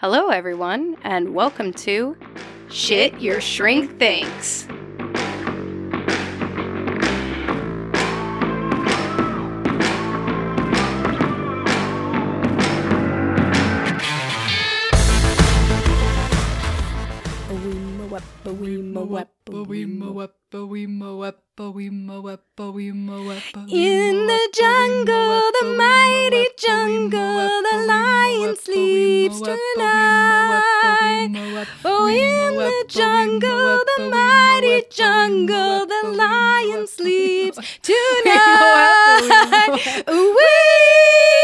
Hello, everyone, and welcome to Shit Your Shrink Thinks. In the jungle, the mighty jungle, the lion sleeps tonight. Oh, in the jungle, the mighty jungle, the lion sleeps tonight. Wee!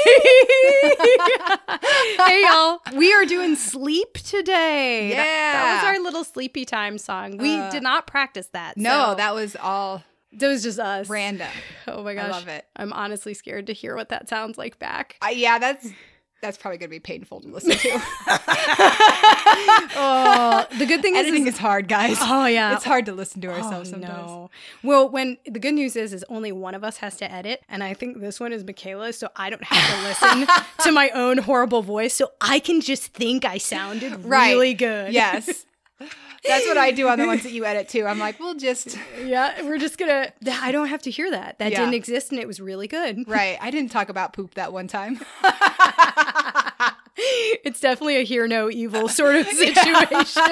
hey, y'all. We are doing sleep today. That, that was our little sleepy time song. We Uh, did not practice that. No, so that was all that was just us. random. Oh my gosh. I love it. I'm honestly scared to hear what that sounds like back. I, yeah, that's that's probably gonna be painful to listen to. oh, the good thing is, Editing is is hard, guys. oh yeah, It's hard to listen to Oh, ourselves sometimes. no. Well, when the good news is, is only one of us has to edit, and I think this one is Michaela, so I don't have to listen to my own horrible voice, so I can just think I sounded Right. really good. Yes. That's what I do on the ones that you edit too. I'm like, we'll just yeah. We're just gonna. I don't have to hear that. That Yeah. didn't exist, and it was really good. right. I didn't talk about poop that one time. it's definitely a hear no evil sort of situation.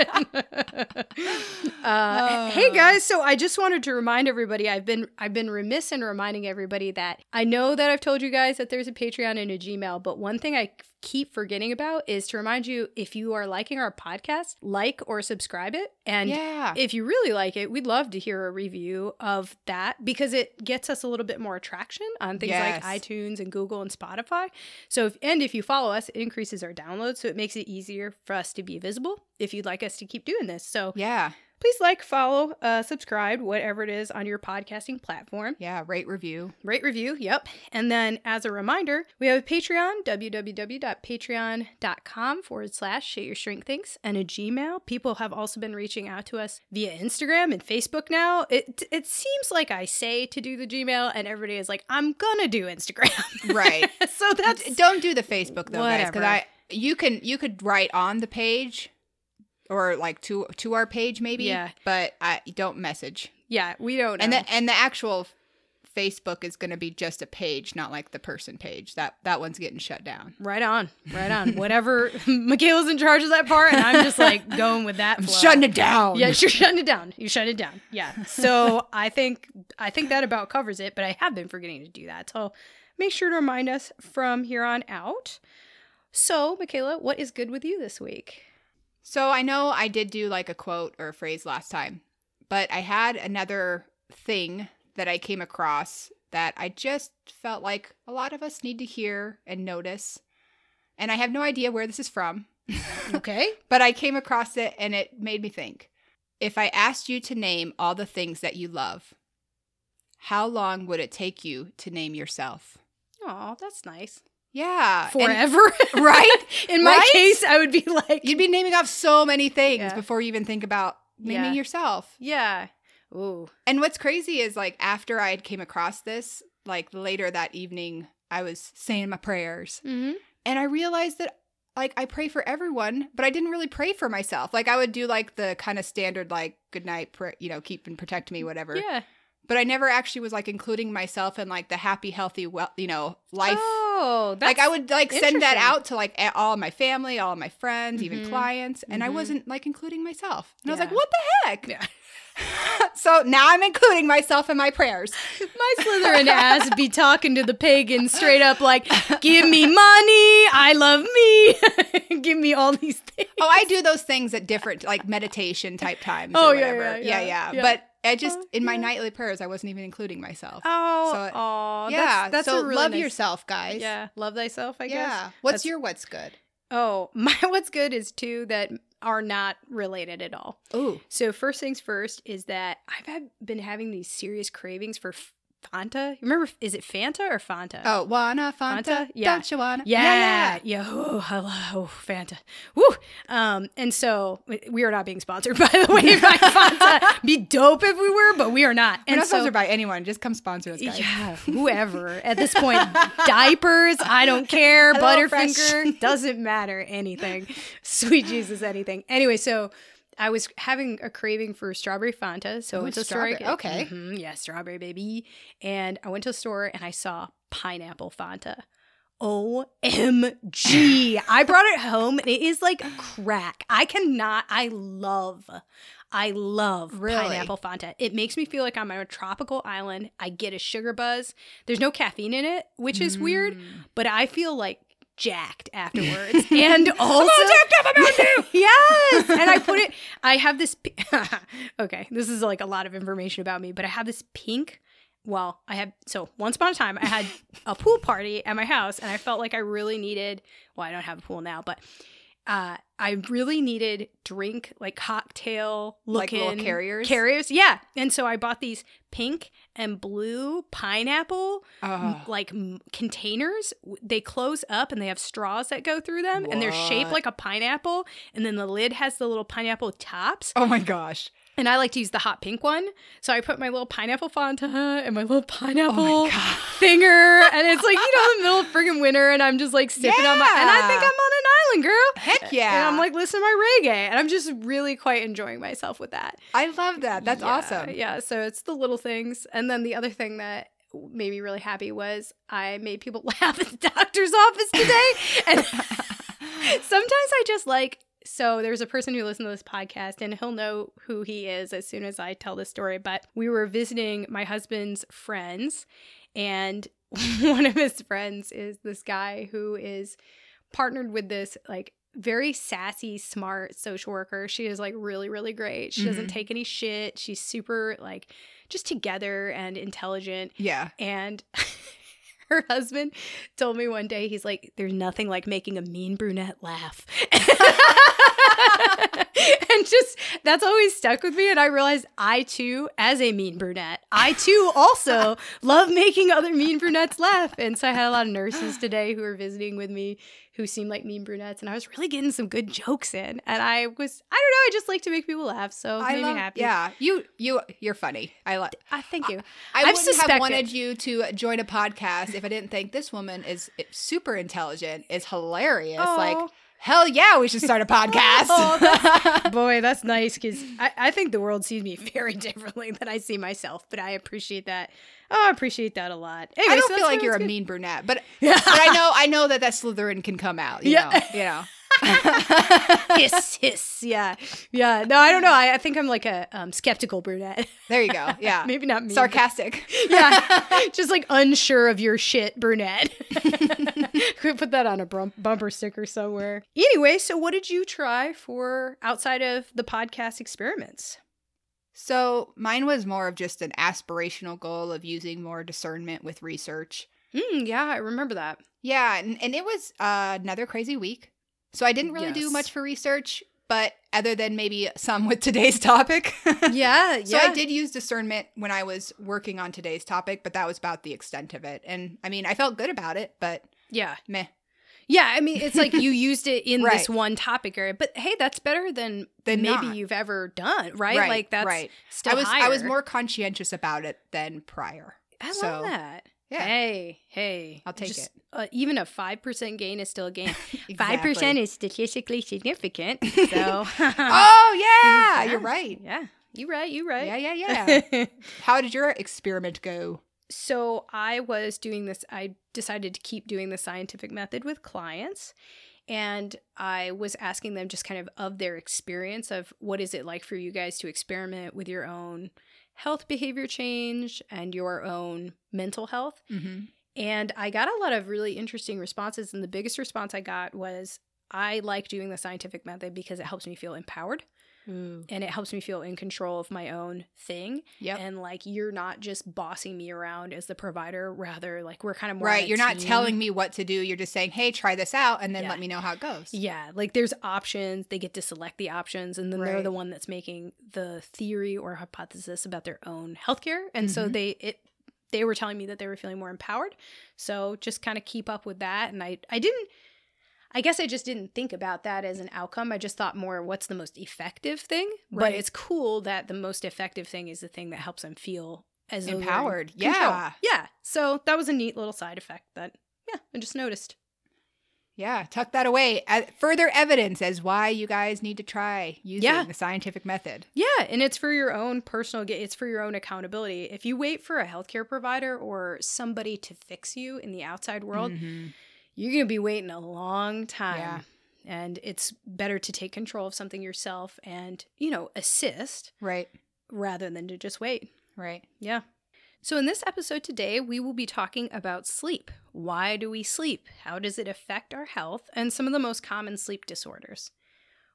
uh, hey guys, so I just wanted to remind everybody I've been I've been remiss in reminding everybody that I know that I've told you guys that there's a Patreon and a Gmail, but one thing I keep forgetting about is to remind you if you are liking our podcast, like or subscribe it. And yeah. if you really like it, we'd love to hear a review of that because it gets us a little bit more traction on things Yes. like iTunes and Google and Spotify. So, if, and if you follow us, it increases our downloads, so it makes it easier for us to be visible if you'd like us to keep doing this. So, yeah. Please like, follow, uh, subscribe, whatever it is on your podcasting platform. Yeah. Rate review. Rate review, yep. And then as a reminder, we have a Patreon, www.patreon.com forward slash shit your shrink thinks, and a Gmail. People have also been reaching out to us via Instagram and Facebook now. It it seems like I say to do the Gmail, and everybody is like, I'm gonna do Instagram. Right. so that's Don't do the Facebook though, guys, because I you can you could write on the page or like to to our page maybe. Yeah. But I don't message. yeah, we don't know. And the and the actual Facebook is going to be just a page, not like the person page. That that one's getting shut down. Right on, right on. Whatever. Michaela's in charge of that part, and I'm just like going with that. Flow. shutting it down. Yeah, you're shutting it down. You shut it down. Yeah. So I think I think that about covers it, but I have been forgetting to do that. So make sure to remind us from here on out. So, Michaela, what is good with you this week? So I know I did do like a quote or a phrase last time, but I had another thing that I came across that I just felt like a lot of us need to hear and notice. And I have no idea where this is from, Okay. but I came across it and it made me think. If I asked you to name all the things that you love, how long would it take you to name yourself? Oh, that's nice. Yeah. and- Forever. right? In my Right? case, I would be like, You'd be naming off so many things Yeah. before you even think about naming Yeah. yourself. yeah. Ooh. And what's crazy is like after I had came across this, like later that evening, I was saying my prayers, Mm-hmm. and I realized that like I pray for everyone, but I didn't really pray for myself. Like I would do like the kind of standard like good night, pray, you know, keep and protect me, whatever. Yeah. But I never actually was like including myself in like the happy, healthy, well, you know, life. Oh, that's like I would like send that out to like all my family, all my friends, even Mhm. clients, and I Mhm. wasn't like including myself. And I was like, what the heck? Yeah. so now I'm including myself in my prayers. My Slytherin ass be talking to the pagan straight up like, give me money, I love me, give me all these things. Oh, I do those things at different like meditation type times. Oh, or yeah, yeah, yeah, yeah, yeah. But I just Oh, in my yeah. nightly prayers, I wasn't even including myself. Oh, So, aw, yeah, that's, that's so a really love nice- yourself, guys. Yeah, love thyself. I guess. yeah. What's That's- your what's good? Oh, my what's good is two that are not related at all. Ooh. So first things first is that I've had, been having these serious cravings for Fanta. Remember, is it Fanta or Fanta? Oh, wanna Fanta? Fanta? Yeah. Don't you wanna? Yeah, yeah. Oh, I love oh, Fanta. Woo. Um, and so we are not being sponsored by the way by Fanta. Be dope if we were, but we are not. We're And not so, sponsored by anyone. Just come sponsor us, guys. yeah, whoever at this point, diapers. I don't care. Hello, Butterfinger doesn't matter. Anything. Sweet Jesus, anything. Anyway, so. I was having a craving for strawberry Fanta, so I Ooh, went to the store. strawberry. Okay. Mhm, yeah, strawberry baby. And I went to the store and I saw pineapple Fanta. OMG. I brought it home and it is like crack. I cannot, I love, I love Really? pineapple Fanta. It makes me feel like I'm on a tropical island. I get a sugar buzz. There's no caffeine in it, which is weird, Mm. but I feel like jacked afterwards. and also, jacked up about you. yes. And I put it, I have this, okay, this is like a lot of information about me, but I have this pink. Well, I had, so once upon a time, I had a pool party at my house and I felt like I really needed, well, I don't have a pool now, but uh, I really needed drink, like cocktail Like looking little carriers? Carriers, yeah. And so I bought these pink and blue pineapple m- Oh. like m- containers. They close up and they have straws that go through them, and they're shaped like a pineapple. And then the lid has the little pineapple tops. oh my gosh. And I like to use the hot pink one, so I put my little pineapple Fanta uh-huh, and my little pineapple Oh finger, and it's like you know the middle of friggin' winter, and I'm just like sipping on my, and I think I'm on an island, girl. Heck yeah. And I'm like listening to my reggae, and I'm just really quite enjoying myself with that. I love that. That's Yeah, awesome. Yeah, so it's the little things. And then the other thing that made me really happy was I made people laugh at the doctor's office today. and sometimes I just like so there's a person who listens to this podcast and he'll know who he is as soon as I tell this story. But we were visiting my husband's friends, and one of his friends is this guy who is partnered with this like very sassy, smart social worker. She is like really, really great. She doesn't Mhm. take any shit. She's super like just together and intelligent. Yeah. And her husband told me one day, he's like, there's nothing like making a mean brunette laugh. and just that's always stuck with me. And I realized I too, as a mean brunette, I too also love making other mean brunettes laugh. And so I had a lot of nurses today who were visiting with me who seemed like mean brunettes. And I was really getting some good jokes in. And I was, I don't know, I just like to make people laugh. So it I made love. me happy. Yeah. You. You. You're funny. I like. Uh, I thank you. I I've wouldn't suspected. have wanted you to join a podcast if I didn't think this woman is super intelligent, is hilarious. Like, Oh. Hell yeah, we should start a podcast. Oh, Boy, that's nice because I, I think the world sees me very differently than I see myself, but I appreciate that. Oh, I appreciate that a lot. Anyway, I don't so feel like you're a mean brunette, but, but I know I know that that Slytherin can come out. You Yeah. know. You know. hiss, hiss. Yeah, yeah. No, I don't know. I, I think I'm like a um, skeptical brunette. There you go. Yeah. Maybe not me. Sarcastic. yeah, just like unsure of your shit brunette. Could put that on a brum- bumper sticker somewhere. Anyway, so what did you try for outside of the podcast experiments? So mine was more of just an aspirational goal of using more discernment with research. Mm, yeah, I remember that. Yeah, and, and it was uh, another crazy week. So I didn't really do much for research, but other than maybe some with today's topic. Yeah, So I did use discernment when I was working on today's topic, but that was about the extent of it. And I mean, I felt good about it, but Yeah. meh. Yeah, I mean, it's like you used it in this one topic area, but hey, that's better than Than maybe not. you've ever done, right? Like that's right. I was I was more conscientious about it than prior. I love that. Yeah. Hey, hey, I'll take it. Uh, even a five percent gain is still a gain. 5% is statistically significant. So, Oh yeah, you're right. Yeah, You're right. You're right. Yeah, yeah, yeah. How did your experiment go? so I was doing this. I decided to keep doing the scientific method with clients. And I was asking them just kind of of their experience of what is it like for you guys to experiment with your own health behavior change and your own mental health. Mm-hmm. And I got a lot of really interesting responses. And the biggest response I got was I like doing the scientific method because it helps me feel empowered Ooh. and it helps me feel in control of my own thing. Yep. And like you're not just bossing me around as the provider, rather like we're kind of more right. You're not team. telling me what to do. You're just saying, hey, try this out and then Yeah. let me know how it goes. Yeah, like there's options. They get to select the options, and then they're the one that's making the theory or hypothesis about their own healthcare. And so Mhm. they it they were telling me that they were feeling more empowered. So just kind of keep up with that. And I I didn't. I guess I just didn't think about that as an outcome. I just thought more, what's the most effective thing? But it's cool that the most effective thing is the thing that helps them feel as Empowered. Yeah. yeah. So that was a neat little side effect that yeah I just noticed. Yeah. Tuck that away. Uh, further evidence as why you guys need to try using Yeah. the scientific method. Yeah, and it's for your own personal it's for your own accountability. If you wait for a healthcare provider or somebody to fix you in the outside world, Mhm. You're going to be waiting a long time. Yeah. And it's better to take control of something yourself and, you know, assist Right. rather than to just wait. Right. Yeah. So, in this episode today, we will be talking about sleep. Why do we sleep? How does it affect our health? And some of the most common sleep disorders.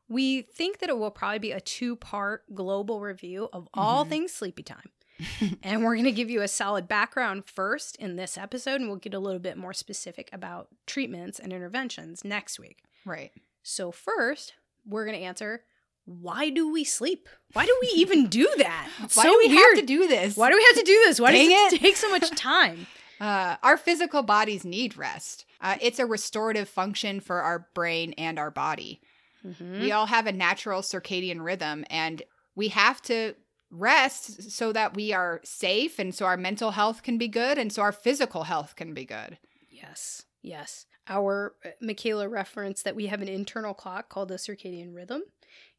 We think that it will probably be a two part global review of all Mhm. things sleepy time. and we're going to give you a solid background first in this episode, and we'll get a little bit more specific about treatments and interventions next week. Right. So, first, we're going to answer why do we sleep? Why do we even do that? Why so do we weird. have to do this? Why do we have to do this? Why Dang does it, it. take so much time? Uh, our physical bodies need rest. Uh, it's a restorative function for our brain and our body. Mhm. We all have a natural circadian rhythm, and we have to rest so that we are safe and so our mental health can be good and so our physical health can be good. Yes, yes. Our uh, Michaela referenced that we have an internal clock called the circadian rhythm.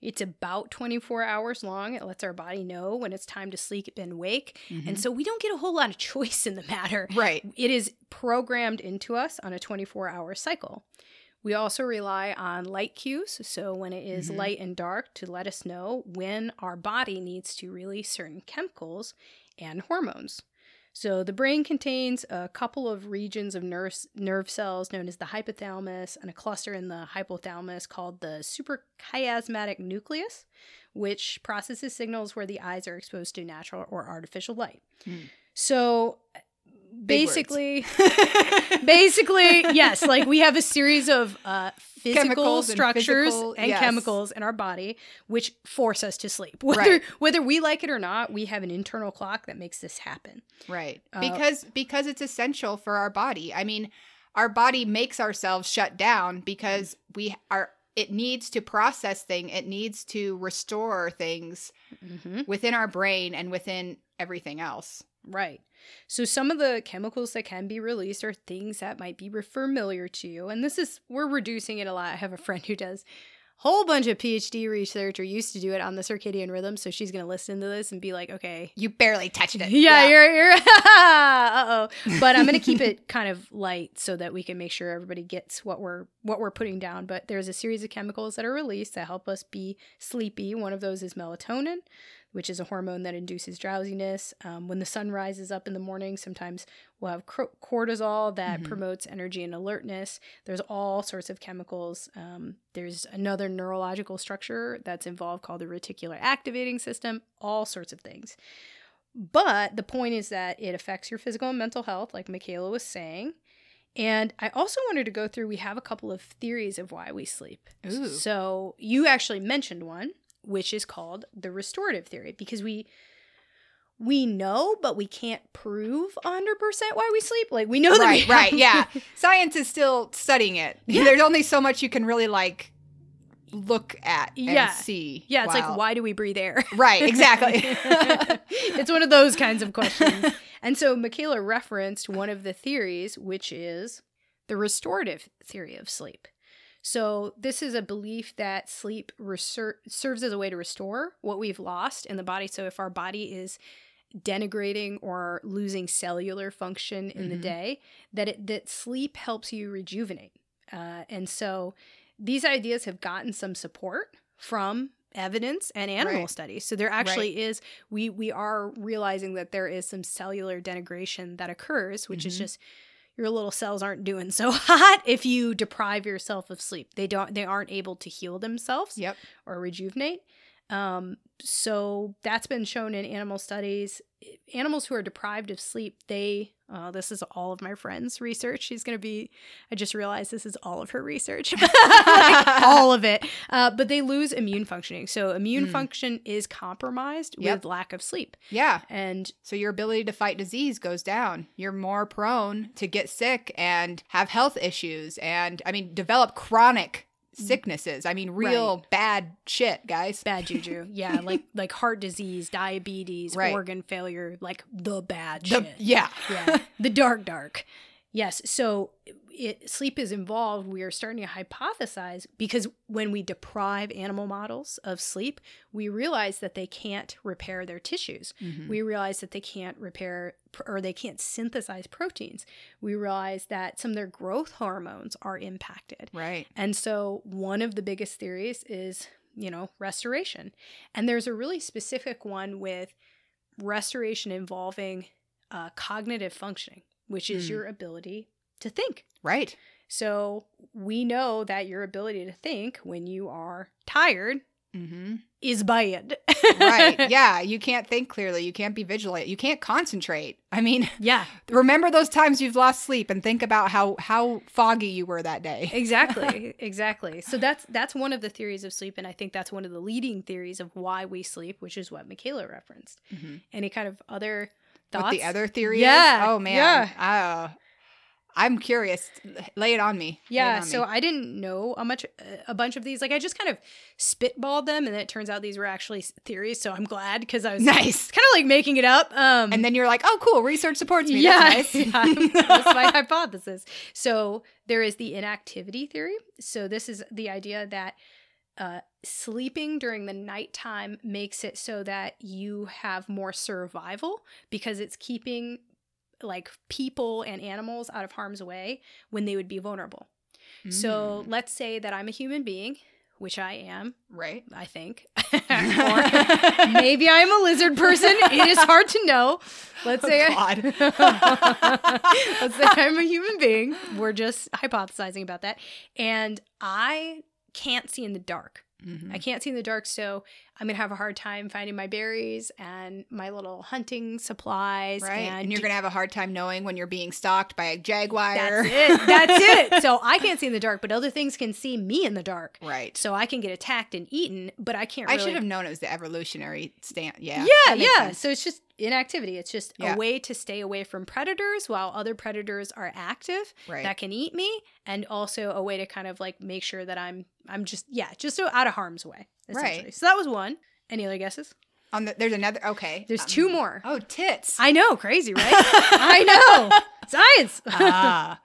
It's about 24 hours long. It lets our body know when it's time to sleep and wake. And so we don't get a whole lot of choice in the matter. right. It is programmed into us on a 24 hour cycle. We also rely on light cues, so when it is Mhm. light and dark, to let us know when our body needs to release certain chemicals and hormones. So the brain contains a couple of regions of nerve, nerve cells known as the hypothalamus and a cluster in the hypothalamus called the suprachiasmatic nucleus, which processes signals where the eyes are exposed to natural or artificial light. Hmm. So. Basically, basically yes like we have a series of uh, physical Chemicals and structures physical- and yes. chemicals in our body which force us to sleep whether Right. whether we like it or not we have an internal clock that makes this happen Right. Uh, because because it's essential for our body. I mean, our body makes ourselves shut down because we are it needs to process thing, it needs to restore things mm-hmm. within our brain and within everything else. Right. So some of the chemicals that can be released are things that might be familiar to you. And this is we're reducing it a lot. I have a friend who does a whole bunch of PhD research or used to do it on the circadian rhythm. So she's gonna listen to this and be like, okay. You barely touched it. Yeah, you're you're uh oh. But I'm gonna keep it kind of light so that we can make sure everybody gets what we're what we're putting down. But there's a series of chemicals that are released that help us be sleepy. One of those is melatonin which is a hormone that induces drowsiness. Um, when the sun rises up in the morning, sometimes we'll have cor- cortisol that Mhm. promotes energy and alertness. There's all sorts of chemicals. Um, there's another neurological structure that's involved called the reticular activating system, all sorts of things. But the point is that it affects your physical and mental health, like Michaela was saying. And I also wanted to go through, we have a couple of theories of why we sleep. Ooh. So you actually mentioned one which is called the restorative theory because we we know but we can't prove 100% why we sleep like we know that right, we right, yeah. Science is still studying it. Yeah. There's only so much you can really like look at and Yeah. see. yeah it's while- like why do we breathe air Right, exactly. it's one of those kinds of questions and so michaela referenced one of the theories which is the restorative theory of sleep so this is a belief that sleep reser- serves as a way to restore what we've lost in the body so if our body is denigrating or losing cellular function in the Mhm. day that it that sleep helps you rejuvenate uh, and so these ideas have gotten some support from evidence and animal Right. studies so there actually is we we are realizing that there is some cellular denigration that occurs which is Mhm. just your little cells aren't doing so hot if you deprive yourself of sleep. They don't they aren't able to heal themselves Yep. or rejuvenate. Um, so that's been shown in animal studies. Animals who are deprived of sleep, they uh, this is all of my friend's research. She's going to be, I just realized this is all of her research, Like, all of it. Uh, but they lose immune functioning. So immune Mm. function is compromised Yep. with lack of sleep. Yeah. And So your ability to fight disease goes down. You're more prone to get sick and have health issues and I mean develop chronic Mm. sicknesses. I mean real bad shit, guys. bad juju. Yeah, like like heart disease, diabetes, Right. organ failure, like the bad The- shit. yeah. yeah, the dark, dark. Yes. So it, sleep is involved. We are starting to hypothesize because when we deprive animal models of sleep, we realize that they can't repair their tissues. Mhm. We realize that they can't repair or they can't synthesize proteins. We realize that some of their growth hormones are impacted. Right. And so, one of the biggest theories is, you know, restoration. And there's a really specific one with restoration involving uh, cognitive functioning, which is Mm. your ability to think. Right. So, we know that your ability to think when you are tired Mhm. is bad. Right. Yeah, you can't think clearly. You can't be vigilant. You can't concentrate. I mean, yeah, remember those times you've lost sleep and think about how how foggy you were that day. exactly exactly so that's that's one of the theories of sleep and i think that's one of the leading theories of why we sleep which is what michaela referenced Mhm. any kind of other What thoughts the other theory Yeah, is? Oh man. yeah. Uh, I'm curious. Lay it on me. Yeah on so me. i didn't know a much a bunch of these like i just kind of spitballed them and then it turns out these were actually theories so i'm glad because i was nice. kind of like making it up um And then you're like, oh, cool. Research supports me. yeah, That's nice. yeah, that's my hypothesis. So there is the inactivity theory. So this is the idea that uh, sleeping during the nighttime makes it so that you have more survival because it's keeping like people and animals out of harm's way when they would be vulnerable. So Mm, let's say that I'm a human being, which I am, right. I think. or maybe I'm a lizard person. It is hard to know. Let's say Oh, I, God. Let's say I'm a human being. We're just hypothesizing about that. And I can't see in the dark. Mhm. I can't see in the dark, so I'm gonna have a hard time finding my berries and my little hunting supplies. Right. and, And, you're going to have a hard time knowing when you're being stalked by a jaguar. That's it. That's it. So I can't see in the dark, but other things can see me in the dark. right. So I can get attacked and eaten, but I can't. I should have known it was the evolutionary stand. Yeah. Yeah, yeah. sense. So it's just inactivity. It's just Yeah. a way to stay away from predators while other predators are active Right. that can eat me, and also a way to kind of like make sure that I'm I'm just yeah just so out of harm's way. Essentially. Right. So that was one. Any other guesses? On the, there's another. Okay. There's Um, two more. Oh, tits. I know, crazy, right? I know, science. ah.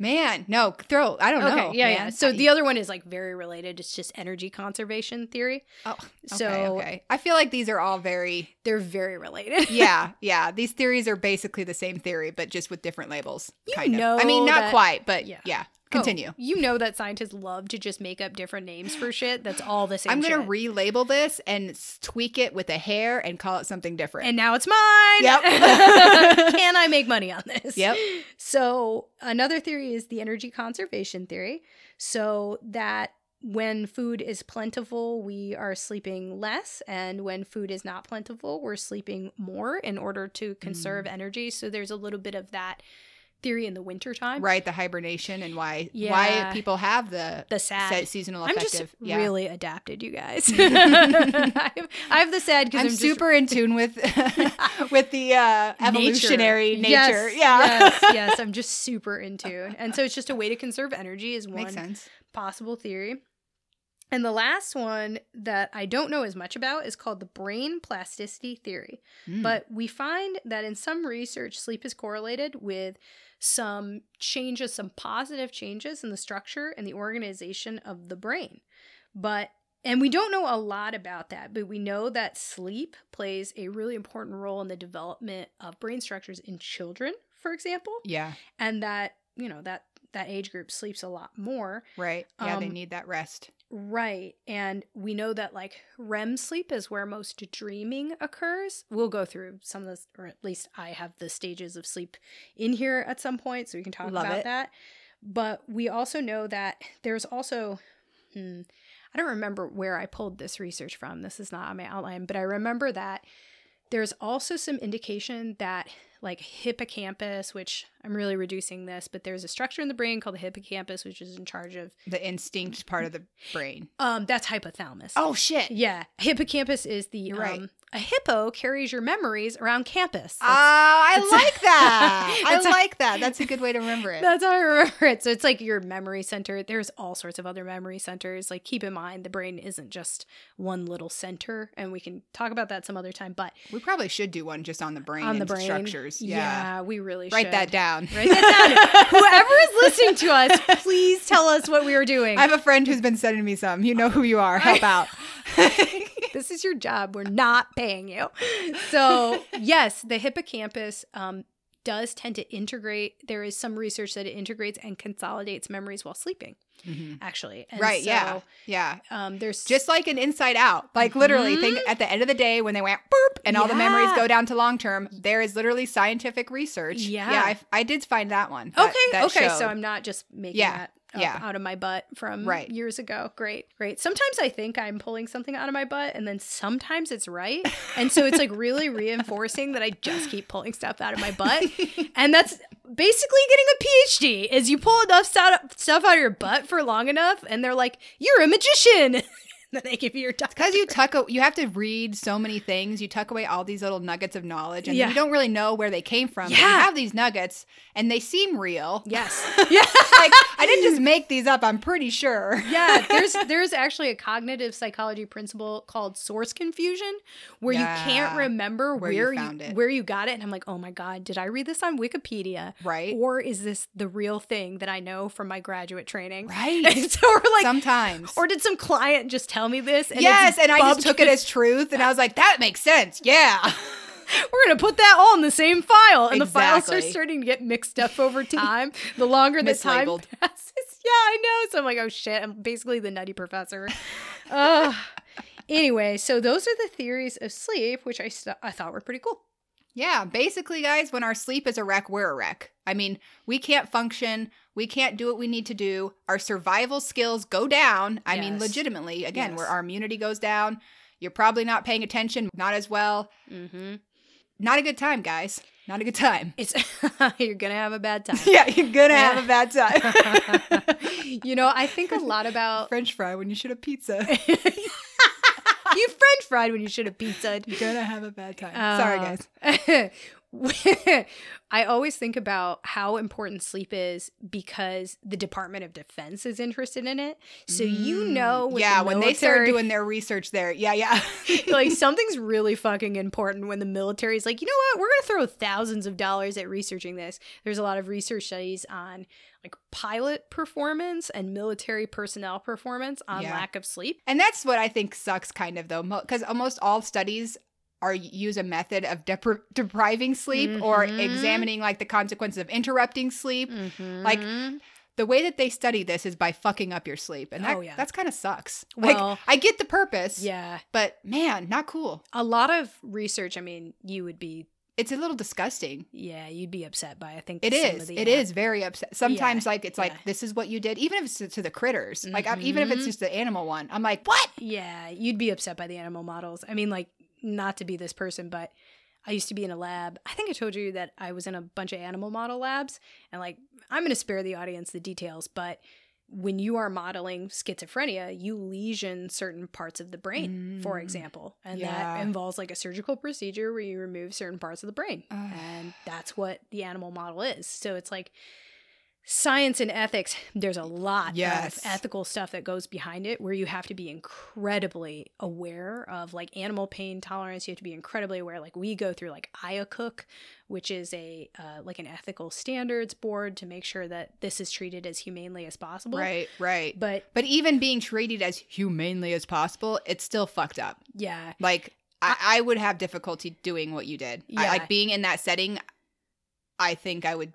Man, no, throw. I don't okay, know. yeah, yeah. So the other one is like very related. It's just energy conservation theory. Oh, So okay, okay. I feel like these are all very they're very related. yeah, yeah. These theories are basically the same theory, but just with different labels. You kind of. know I mean, not that- quite, but yeah. yeah. Oh, Continue. you know that scientists love to just make up different names for shit. That's all the same. I'm gonna shit. relabel this and tweak it with a hair and call it something different. and now it's mine. Yep. Can I make money on this? Yep. So another theory is the energy conservation theory. So that when food is plentiful, we are sleeping less, and when food is not plentiful, we're sleeping more in order to conserve Mm. energy. So there's a little bit of that theory in the wintertime. right, the hibernation and why Yeah. why people have the The sad. se- seasonal I'm just yeah. really adapted, you guys. I, have, I have the sad because I'm, I'm, just super in tune with with the uh, evolutionary nature. Yes, Yeah, yes, yes. I'm just super in tune. And so it's just a way to conserve energy is one possible theory. And the last one that I don't know as much about is called the brain plasticity theory. Mm. But we find that in some research, sleep is correlated with some changes, some positive changes in the structure and the organization of the brain. But and we don't know a lot about that, but we know that sleep plays a really important role in the development of brain structures in children, for example, yeah, and that, you know, that that age group sleeps a lot more. right. Yeah, they Um, need that rest. Right. And we know that like REM sleep is where most dreaming occurs. We'll go through some of this, or at least I have the stages of sleep in here at some point, so we can talk Love about it. that. But we also know that there's also, hmm, I don't remember where I pulled this research from. This is not on my outline, but I remember that there's also some indication that like hippocampus, which I'm really reducing this, but there's a structure in the brain called the hippocampus, which is in charge of The instinct part of the brain. um that's hypothalamus. Oh shit. Yeah, hippocampus is the You're right. A hippo carries your memories around campus. Oh, I like that. I like that. That's a good way to remember it. that's how I remember it. So it's like your memory center. There's all sorts of other memory centers. Like keep in mind, the brain isn't just one little center, and we can talk about that some other time. But We probably should do one just on the brain on the and brain structures. yeah, Yeah. we really should. Write should. that down. Write that down. Whoever is listening to us, please tell us what we are doing. I have a friend who's been sending me some. You know who you are. Help out. this is your job. We're not paying you. So, yes, the hippocampus um, does tend to integrate. There is some research that it integrates and consolidates memories while sleeping, Mhm. actually. And Right. so, yeah. Yeah. Um, there's Just like an inside out. Like literally, Mhm. think at the end of the day when they went boop and all the memories go down to long term, there is literally scientific research. Yeah. Yeah. I, I did find that one. that- okay. that okay. showed. So I'm not just making Yeah, that yeah. out of my butt from Right. years ago. Great. Great. Sometimes I think I'm pulling something out of my butt, and then sometimes it's right. And so it's like really reinforcing that I just keep pulling stuff out of my butt. and that's basically getting a PhD is you pull enough stuff out of your butt for long enough, and they're like, "You're a magician." then they give you your. Because you tuck, a- you have to read so many things. You tuck away all these little nuggets of knowledge, and Yeah. you don't really know where they came from. Yeah. you have these nuggets, and they seem real. Yes. yeah. like I didn't just make these up. I'm pretty sure. yeah, there's there's actually a cognitive psychology principle called source confusion where you can't remember where where, you you, it. where you got it and I'm like, "Oh my god, did I read this on Wikipedia?" Right. Or is this the real thing that I know from my graduate training? Right. And so we're like Sometimes. or did some client just tell me this? And yes, and I just took it as truth, and I was like, that makes sense. Yeah. we're gonna put that all in the same file, and the files are starting to get mixed up over time. the longer the time passes, yeah, I know. So I'm like, oh shit, I'm basically the nutty professor. uh, anyway, so those are the theories of sleep, which I st- I thought were pretty cool. Yeah, basically, guys, when our sleep is a wreck, we're a wreck. I mean, we can't function. We can't do what we need to do. Our survival skills go down. I mean, legitimately, again, Yes. where our immunity goes down. You're probably not paying attention, not as well. Mm-hmm. Not a good time, guys. Not a good time. It's you're gonna have a bad time. Yeah, you're gonna Yeah. have a bad time. you know, I think a lot about French fry when you should have pizza. You French fried when you should have pizza. You're gonna have a bad time. Sorry, Uh, guys. I always think about how important sleep is because the Department of Defense is interested in it. So you know, Mm, yeah, the when they start doing their research there, yeah, yeah, like something's really fucking important when the military is like, you know what, we're gonna throw thousands of dollars at researching this. There's a lot of research studies on like pilot performance and military personnel performance on Yeah. lack of sleep. And that's what I think sucks, kind of though, because almost all studies are use a method of depri- depriving sleep or Mhm. examining like the consequences of interrupting sleep. Like, Mhm. The way that they study this is by fucking up your sleep, and that Oh, yeah. that's kind of sucks. Well- like, I get the purpose, yeah, but man, not cool. a lot of research. I mean, you would be It's a little disgusting. yeah, you'd be upset by. I think It some is. of the It app- is very upset. Sometimes, like it's like this is what you did, even if it's to, to the critters. Like I'm, even if it's Mhm. just the animal one, I'm like, what? Yeah, you'd be upset by the animal models. I mean, like, not to be this person, but I used to be in a lab. I think I told you that I was in a bunch of animal model labs, and like, I'm going to spare the audience the details, but when you are modeling schizophrenia, you lesion certain parts of the brain, for Mm. example, and Yeah. that involves like a surgical procedure where you remove certain parts of the brain, and that's what the animal model is. So it's like science and ethics there's a lot Yes. of ethical stuff that goes behind it where you have to be incredibly aware of like animal pain tolerance you have to be incredibly aware like we go through like IACUC which is a uh, like an ethical standards board to make sure that this is treated as humanely as possible Right, right. but But even being treated as humanely as possible, it's still fucked up. yeah Like I, I would have difficulty doing what you did. I, Yeah. like being in that setting. I think I would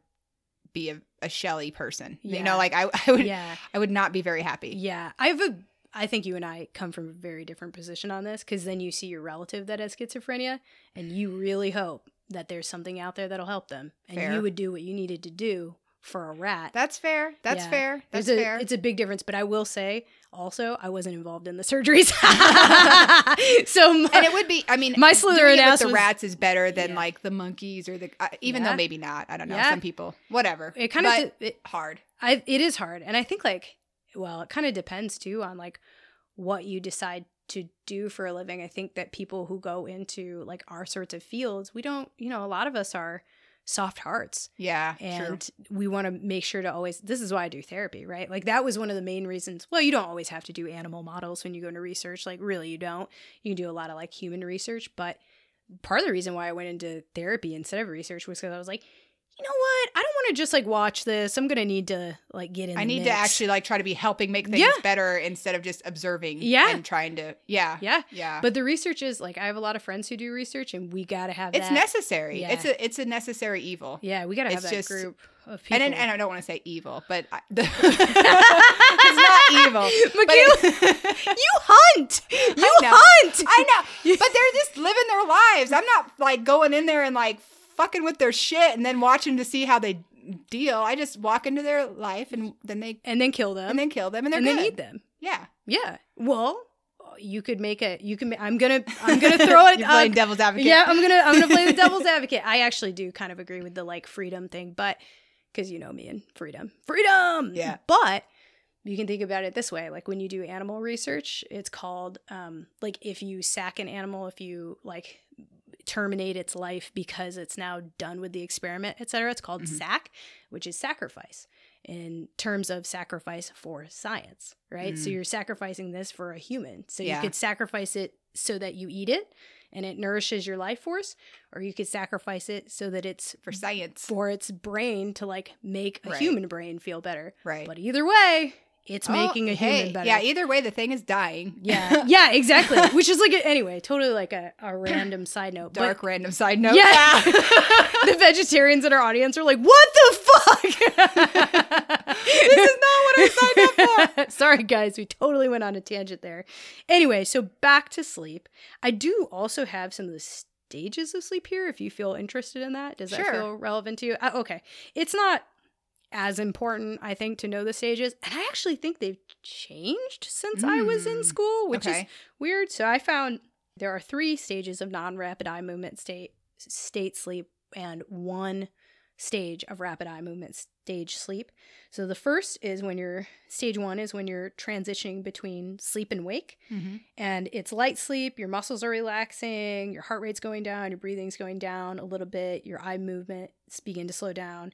be a, a shelly person. You know, like I, I would yeah I would not be very happy. yeah i have a I think you and I come from a very different position on this because then you see your relative that has schizophrenia and you really hope that there's something out there that'll help them. And Fair. you would do what you needed to do for a rat. That's fair. That's Yeah. fair. That's a, fair. It's a big difference, but I will say also I wasn't involved in the surgeries. so my, and it would be. I mean, My Slytherin ass the was- rats is better than Yeah. like the monkeys or the. Uh, even Yeah. though maybe not. I don't know. Yeah. Some people, whatever. it kind But of it, hard. I it is hard, and I think like well, it kind of depends too on like what you decide to do for a living. I think that people who go into like our sorts of fields, we don't, you know, a lot of us are soft hearts Yeah. and true. we want to make sure to always this is why I do therapy, right? Like that was one of the main reasons. Well, you don't always have to do animal models when you go into research, like really you don't. You can do a lot of like human research, but part of the reason why I went into therapy instead of research was because I was like, you know what? I don't want to just like watch this. I'm gonna need to like get in. I need to actually like try to be helping make things Yeah. better instead of just observing. Yeah. And trying to. Yeah. yeah. Yeah. But the research is like I have a lot of friends who do research, and we gotta have it's that. necessary. Yeah. It's a it's a necessary evil. Yeah, we gotta have It's that just- group of people. And, and I don't want to say evil, but I, the, it's not evil. Michaela, you hunt. You I hunt. I know, but they're just living their lives. I'm not like going in there and like fucking with their shit and then watching to see how they deal. I just walk into their life and then they and then kill them. and then kill them and they're and then eat them. Yeah, Yeah. Well, you could make a. You can. I'm gonna. I'm gonna throw it. you're playing uh, devil's advocate. yeah, I'm gonna. I'm gonna play the devil's advocate. I actually do kind of agree with the like freedom thing, but because you know me and freedom, freedom. Yeah. But you can think about it this way: like when you do animal research, it's called um like if you sack an animal, if you like terminate its life because it's now done with the experiment, etc. It's called Mhm. sack, which is sacrifice in terms of sacrifice for science, right? So Mm. you're sacrificing this for a human. So Yeah. you could sacrifice it so that you eat it and it nourishes your life force, or you could sacrifice it so that it's for science, for its brain to like make a Right. human brain feel better. right? But either way, it's Oh, making a hey, human better. Yeah, either way, the thing is dying. yeah, yeah, exactly. Which is like a, anyway, totally like a, a random side note. Dark But random side note. Yeah. the vegetarians in our audience are like, "What the fuck? this is not what I signed up for. Sorry, guys, we totally went on a tangent there. Anyway, so back to sleep. I do also have some of the stages of sleep here. If you feel interested in that, does that feel relevant to you? Uh, okay, it's not as important, I think, to know the stages, and I actually think they've changed since I was in Mm, school, which is weird. So I found there are three stages of non-rapid eye movement state state sleep and one stage of rapid eye movement stage sleep. So the first is when you're stage 1 is when you're transitioning between sleep and wake Mhm. and it's light sleep, your muscles are relaxing, your heart rate's going down, your breathing's going down a little bit, your eye movements begin to slow down.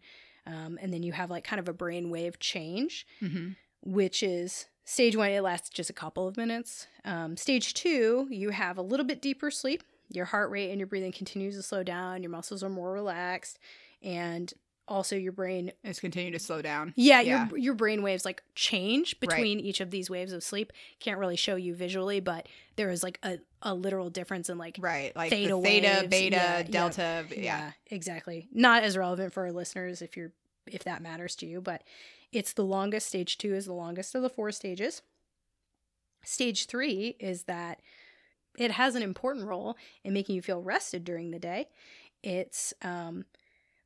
Um, and then you have like kind of a brain wave change Mhm. which is stage one, it lasts just a couple of minutes. Um, stage two, you have a little bit deeper sleep. Your heart rate and your breathing continues to slow down. Your muscles are more relaxed. And also your brain is continuing to slow down. yeah, Yeah. your your brain waves like change between each of these waves of sleep can't really show you visually but there is like a, a literal difference in like Right, like Theta the theta, waves, beta, yeah. delta. Yeah. yeah, exactly. Not as relevant for our listeners if you're if that matters to you, but it's the longest. Stage two is the longest of the four stages. Stage three is that it has an important role in making you feel rested during the day. It's um,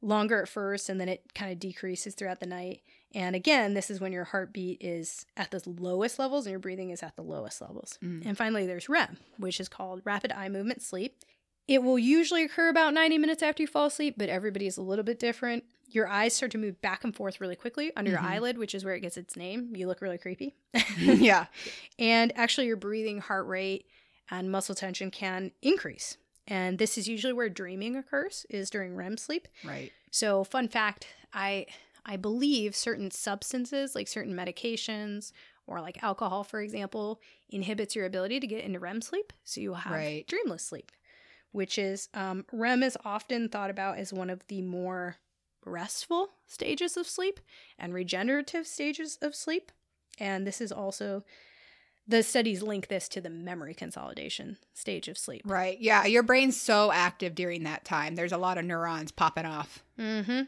longer at first and then it kind of decreases throughout the night. And again, this is when your heartbeat is at the lowest levels and your breathing is at the lowest levels. Mm. And finally, there's REM, which is called rapid eye movement sleep. It will usually occur about 90 minutes after you fall asleep, but everybody is a little bit different. Your eyes start to move back and forth really quickly under Mhm. your eyelid, which is where it gets its name. You look really creepy. yeah. and actually, your breathing, heart rate, and muscle tension can increase. And this is usually where dreaming occurs, is during REM sleep. Right. So, fun fact, I I believe certain substances, like certain medications or like alcohol, for example, inhibits your ability to get into REM sleep. So you have Right. dreamless sleep, which is um, REM is often thought about as one of the more restful stages of sleep and regenerative stages of sleep. And this is also the studies link this to the memory consolidation stage of sleep. Right. Yeah. Your brain's so active during that time. There's a lot of neurons popping off. Mm-hmm.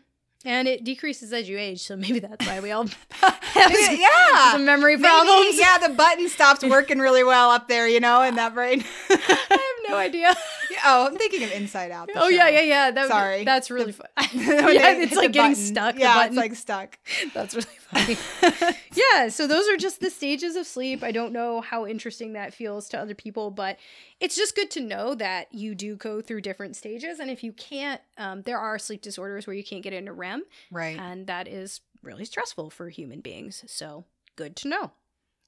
And it decreases as you age, so maybe that's why we all have some, yeah. some memory Maybe, problems. yeah, the button stops working really well up there, you know, in that brain. I have no idea. oh, I'm thinking of Inside Out. Oh yeah, show. yeah, yeah. That, Sorry. that's really fun. Yeah, it's like getting button. stuck. the Yeah, it's like stuck. That's really funny. yeah, so those are just the stages of sleep. I don't know how interesting that feels to other people, but it's just good to know that you do go through different stages. And if you can't, um, there are sleep disorders where you can't get into REM, Right. and that is really stressful for human beings. So good to know.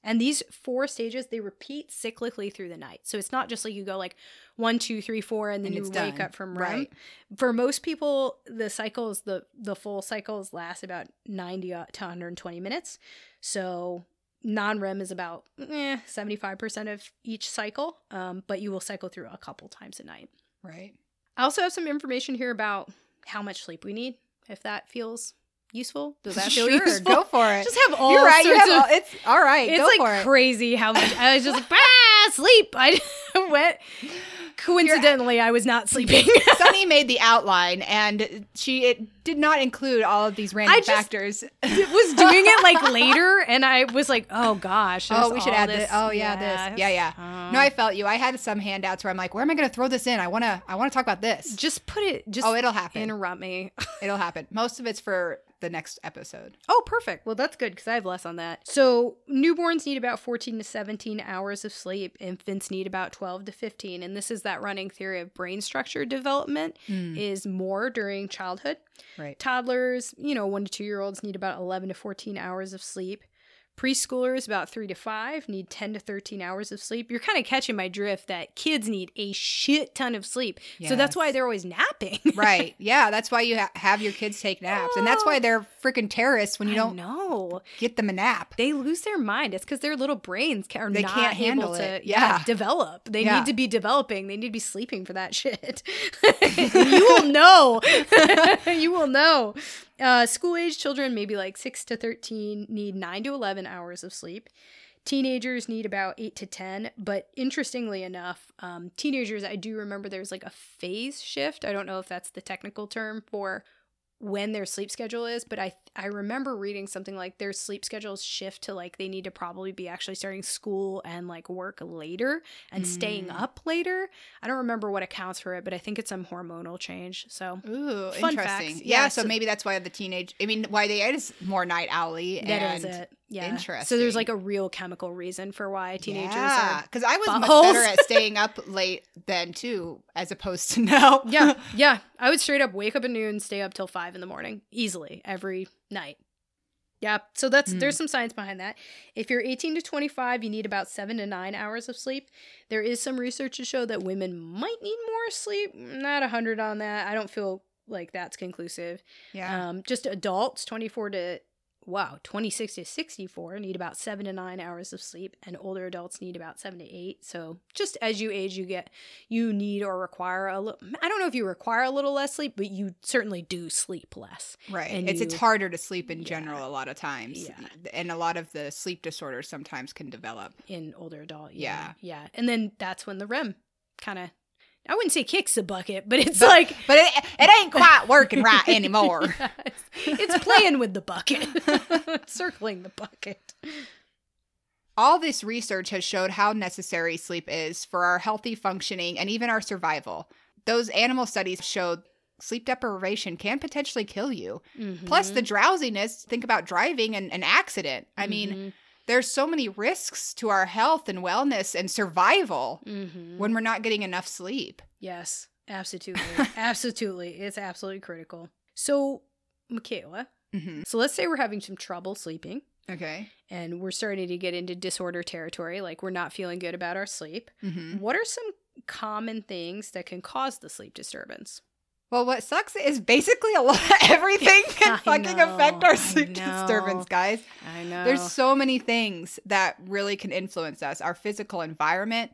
And these four stages, they repeat cyclically through the night. So it's not just like you go like one, two, three, four, and then And you it's wake done. up from REM Right. for most people the cycles the the full cycles last about 90 to 120 minutes so non-rem is about eh, 75% of each cycle um, but you will cycle through a couple times a night Right. i also have some information here about how much sleep we need if that feels useful does that feel sure, useful go for it. just have all You're right. You have of- all, it's all right. it's go like for it. crazy how much i was just like ah sleep i went coincidentally i was not sleeping Sunny made the outline, and she it did not include all of these random just- factors. It was doing it like later, and I was like, "Oh gosh, Oh, we should add this. this. Oh, yeah, this. Yeah, yeah. Uh, No, I felt you. I had some handouts where I'm like, where am I going to throw this in? I want to. I want to talk about this. just put it. Just oh, it'll happen. interrupt me. It'll happen. Most of it's for the next episode. Oh, perfect. Well, that's good because I have less on that. So newborns need about 14 to 17 hours of sleep. Infants need about 12 to 15, and this is that running theory of brain structure development hmm. is more during childhood. Right. Toddlers, you know, one to two year olds need about 11 to 14 hours of sleep. Preschoolers, about three to five, need 10 to 13 hours of sleep. You're kind of catching my drift that kids need a shit ton of sleep. So that's why they're always napping. Right. Yeah. That's why you ha- have your kids take naps, and that's why oh. they're freaking terrorists when you I don't know. get them a nap. They lose their mind. It's because their little brains are They not can't handle able to it. Yeah. develop. They Yeah. need to be developing. They need to be sleeping for that shit. you will know. you will know. Uh, school age children, maybe like 6 to 13, need 9 to 11 hours of sleep. Teenagers need about 8 to 10. But interestingly enough, um, teenagers, I do remember there's like a phase shift. I don't know if that's the technical term for when their sleep schedule is, but I I remember reading something like their sleep schedules shift to like they need to probably be actually starting school and like work later and staying Mm. up later. I don't remember what accounts for it, but I think it's some hormonal change. So Ooh, interesting. facts. Yeah, Yeah, so, so- maybe that's why the teenage. I mean, why they is more night owly. that is and it. Interesting. So there's like a real chemical reason for why teenagers yeah, are because I was much better at staying up late then too, as opposed to now. yeah, yeah. I would straight up wake up at noon, stay up till five in the morning, easily every night. Yeah, so that's Mm. there's some science behind that. If you're 18 to 25, you need about seven to nine hours of sleep. There is some research to show that women might need more sleep. Not a hundred on that. I don't feel like that's conclusive. yeah. Um, just adults, 24 to wow, 26 to 64 need about seven to nine hours of sleep, and older adults need about seven to eight. So just as you age, you get you need or require a little. I don't know if you require a little less sleep, but you certainly do sleep less. Right. and It's it's harder to sleep in Yeah. general a lot of times. Yeah. And a lot of the sleep disorders sometimes can develop. in older adult. Yeah. Yeah. And then that's when the REM kind of, I wouldn't say kicks the bucket, but it's like, But it, it ain't quite working right anymore. Yeah, it's, it's playing with the bucket, circling the bucket. All this research has showed how necessary sleep is for our healthy functioning and even our survival. Those animal studies showed sleep deprivation can potentially kill you. Plus, Mm-hmm. the drowsiness, think about driving and an accident. I mean, Mhm. There's so many risks to our health and wellness and survival Mhm. when we're not getting enough sleep. Yes, absolutely. absolutely. It's absolutely critical. So, Michaela, hmm so let's say we're having some trouble sleeping Okay. and we're starting to get into disorder territory, like we're not feeling good about our sleep. hmm What are some common things that can cause the sleep disturbance? Well, what sucks is basically a lot everything can fucking know, affect our sleep disturbance, guys. I know. There's so many things that really can influence us. Our physical environment,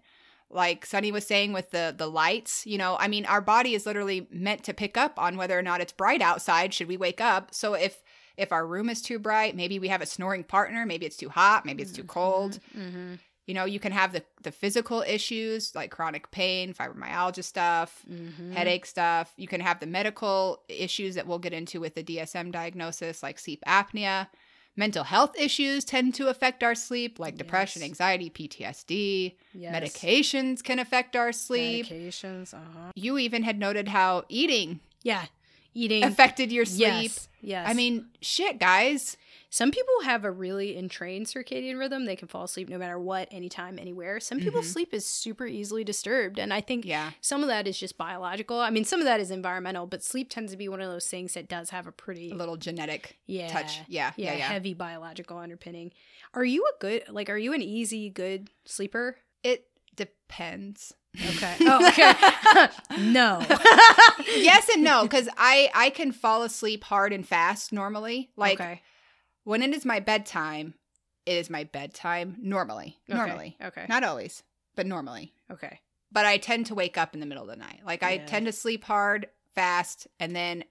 like Sunny was saying with the the lights, you know, I mean, our body is literally meant to pick up on whether or not it's bright outside should we wake up. So if if our room is too bright, maybe we have a snoring partner, maybe it's too hot, maybe it's too cold. hmm You know, you can have the the physical issues like chronic pain, fibromyalgia stuff, Mhm. headache stuff. You can have the medical issues that we'll get into with the DSM diagnosis, like sleep apnea. Mental health issues tend to affect our sleep, like depression, Yes. anxiety, PTSD. Yes. Medications can affect our sleep. Medications. Uh-huh. You even had noted how eating Yeah. Eating. affected your sleep. Yes. Yes. I mean, shit, guys. Some people have a really entrained circadian rhythm. They can fall asleep no matter what, anytime, anywhere. Some people's Mhm. sleep is super easily disturbed. And I think Yeah. some of that is just biological. I mean, some of that is environmental, but sleep tends to be one of those things that does have a pretty A little genetic yeah, touch. Yeah. yeah, Yeah. Yeah. heavy biological underpinning. Are you a good like are you an easy good sleeper? It depends. Okay. Oh, okay. no. yes and no, because I I can fall asleep hard and fast normally. Like okay. When it is my bedtime, it is my bedtime normally. Okay. Normally, Okay. not always, but normally. Okay. But I tend to wake up in the middle of the night. Like I tend to sleep hard, fast, and then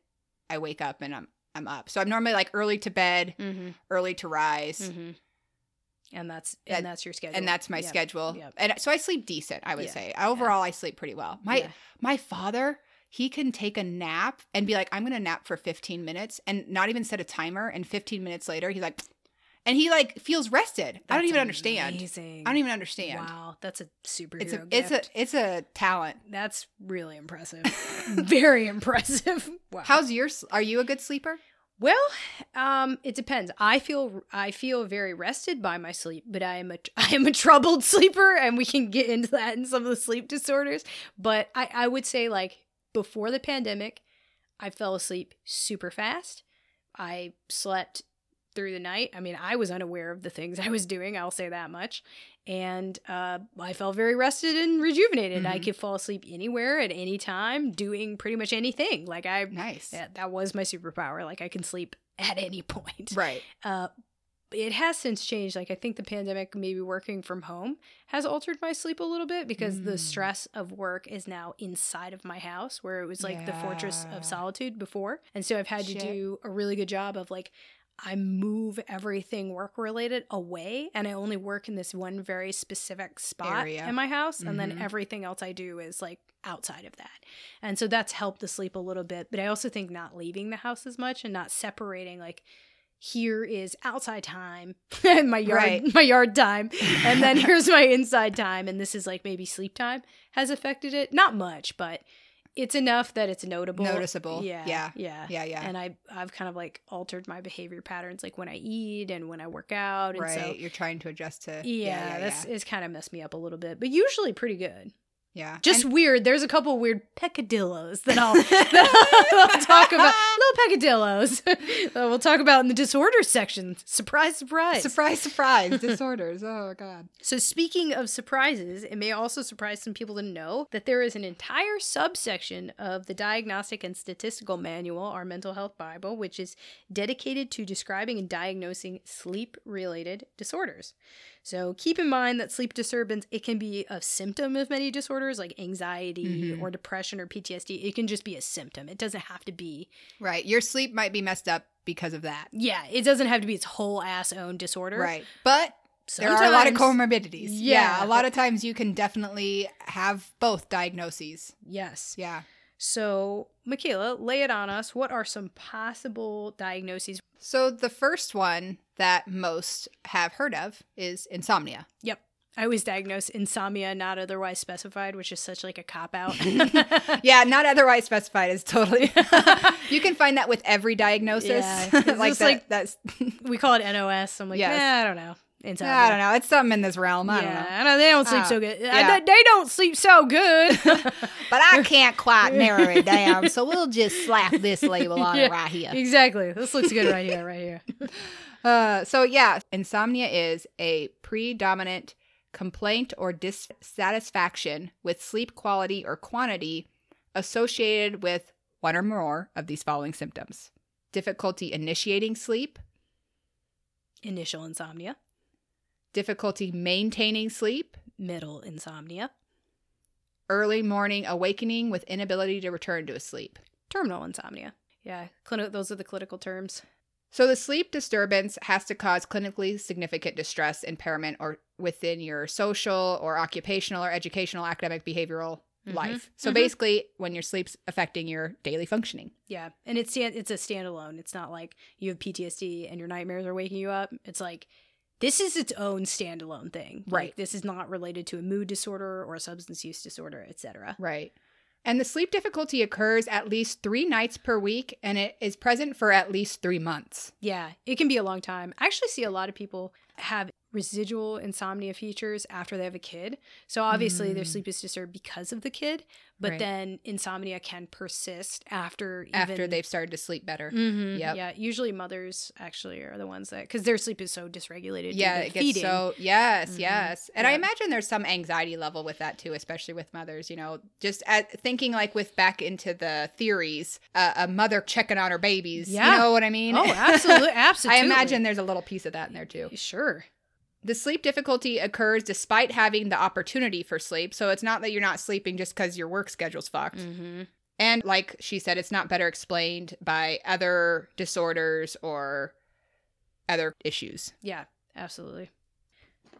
I wake up and I'm I'm up. So I'm normally like early to bed, Mm-hmm. early to rise. Mm-hmm. And that's That- and that's your schedule. And that's my Yep. schedule. Yep. And so I sleep decent, I would Yeah. say. Overall, I sleep pretty well. My Yeah. my father, he can take a nap and be like, I'm gonna nap for 15 minutes and not even set a timer. And 15 minutes later, he's like, and he like feels rested. I don't That's even understand. I don't even understand. Wow, that's a superhero It's a gift. it's a it's a talent. that's really impressive. Very impressive. Wow. How's your are you a good sleeper? Well, um, it depends. I feel I feel very rested by my sleep, but I am a I am a troubled sleeper, and we can get into that in some of the sleep disorders. But I I would say like before the pandemic, I fell asleep super fast. I slept through the night. I mean, I was unaware of the things I was doing. I'll say that much. And uh, I felt very rested and rejuvenated. I Mhm. could fall asleep anywhere at any time, doing pretty much anything. Like I Nice. that, that was my superpower. Like I can sleep at any point. Right. Uh, it has since changed. Like I think the pandemic, maybe working from home, has altered my sleep a little bit because the Mm. stress of work is now inside of my house, where it was like the fortress of solitude before. And so I've had Shit. to do a really good job of like. I move everything work related away and I only work in this one very specific spot Area. in my house and then Mhm. everything else I do is like outside of that. And so that's helped the sleep a little bit. But I also think not leaving the house as much and not separating like here is outside time and my yard Right. my yard time and then here's my inside time and this is like maybe sleep time has affected it. Not much, but it's enough that it's notable. Noticeable. Yeah. Yeah. Yeah. Yeah, yeah. And I I've kind of like altered my behavior patterns like when I eat and when I work out and right. so You're trying to adjust to yeah, yeah, that's yeah. it's kind of messed me up a little bit, but usually pretty good. Yeah. Just And- weird. There's a couple weird peccadillos that I'll, that I'll talk about. Little peccadillos that we'll talk about in the disorders section. Surprise, surprise. surprise surprise disorders. Oh god. So, speaking of surprises, it may also surprise some people to know that there is an entire subsection of the Diagnostic and Statistical Manual, our mental health Bible, which is dedicated to describing and diagnosing sleep related disorders. So, keep in mind that sleep disturbance, it can be a symptom of many disorders like anxiety Mhm. or depression or PTSD. It can just be a symptom. It doesn't have to be, Right. Your sleep might be messed up because of that. yeah, it doesn't have to be its whole ass own disorder. Right. But there are a lot of comorbidities. Yeah. Yeah. A lot of times you can definitely have both diagnoses. Yes. Yeah. So, Michaela, lay it on us. What are some possible diagnoses? So the first one that most have heard of is insomnia. Yep. I always diagnose insomnia not otherwise specified, which is such like a cop out. yeah, not otherwise specified is totally. you can find that with every diagnosis. Yeah, like that, like- that's. we call it NOS. I'm like, Yes. nah, I don't know. Insomnia. I don't know. It's something in this realm. I don't yeah, know. I know they don't sleep Ah, so good. yeah. I, they don't sleep so good. But I can't quite narrow it down, so we'll just slap this label on Yeah. it right here. exactly. This looks good right here. Right here. Uh, so yeah, insomnia is a predominant complaint or dissatisfaction with sleep quality or quantity associated with one or more of these following symptoms: difficulty initiating sleep, Initial insomnia, difficulty maintaining sleep, middle insomnia, early morning awakening with inability to return to a sleep, terminal insomnia. Yeah. Those are the clinical terms. So the sleep disturbance has to cause clinically significant distress, impairment, or within your social or occupational or educational, academic, behavioral Mhm. life. So Mhm. basically, when your sleep's affecting your daily functioning. Yeah, and it's it's a standalone. It's not like you have PTSD and your nightmares are waking you up. It's like this is its own standalone thing. Like, Right. this is not related to a mood disorder or a substance use disorder, etc. Right. And the sleep difficulty occurs at least three nights per week, and it is present for at least three months. Yeah, it can be a long time. I actually see a lot of people have residual insomnia features after they have a kid. So obviously their Mm. sleep is disturbed because of the kid, but Right. then insomnia can persist after even After they've started to sleep better. Mhm, Yep. Yeah, usually mothers actually are the ones that because their sleep is so dysregulated. Yeah, it gets feeding. so yes, Mhm. yes, and I imagine there's some anxiety level with that too, especially with mothers. You know, just at thinking like with back into the theories, uh, a mother checking on her babies. Yeah. you know what I mean? Oh, absolutely, absolutely. I imagine there's a little piece of that in there too. Sure. The sleep difficulty occurs despite having the opportunity for sleep, so it's not that you're not sleeping just because your work schedule's fucked. Mm-hmm. And like she said, it's not better explained by other disorders or other issues. Yeah, absolutely.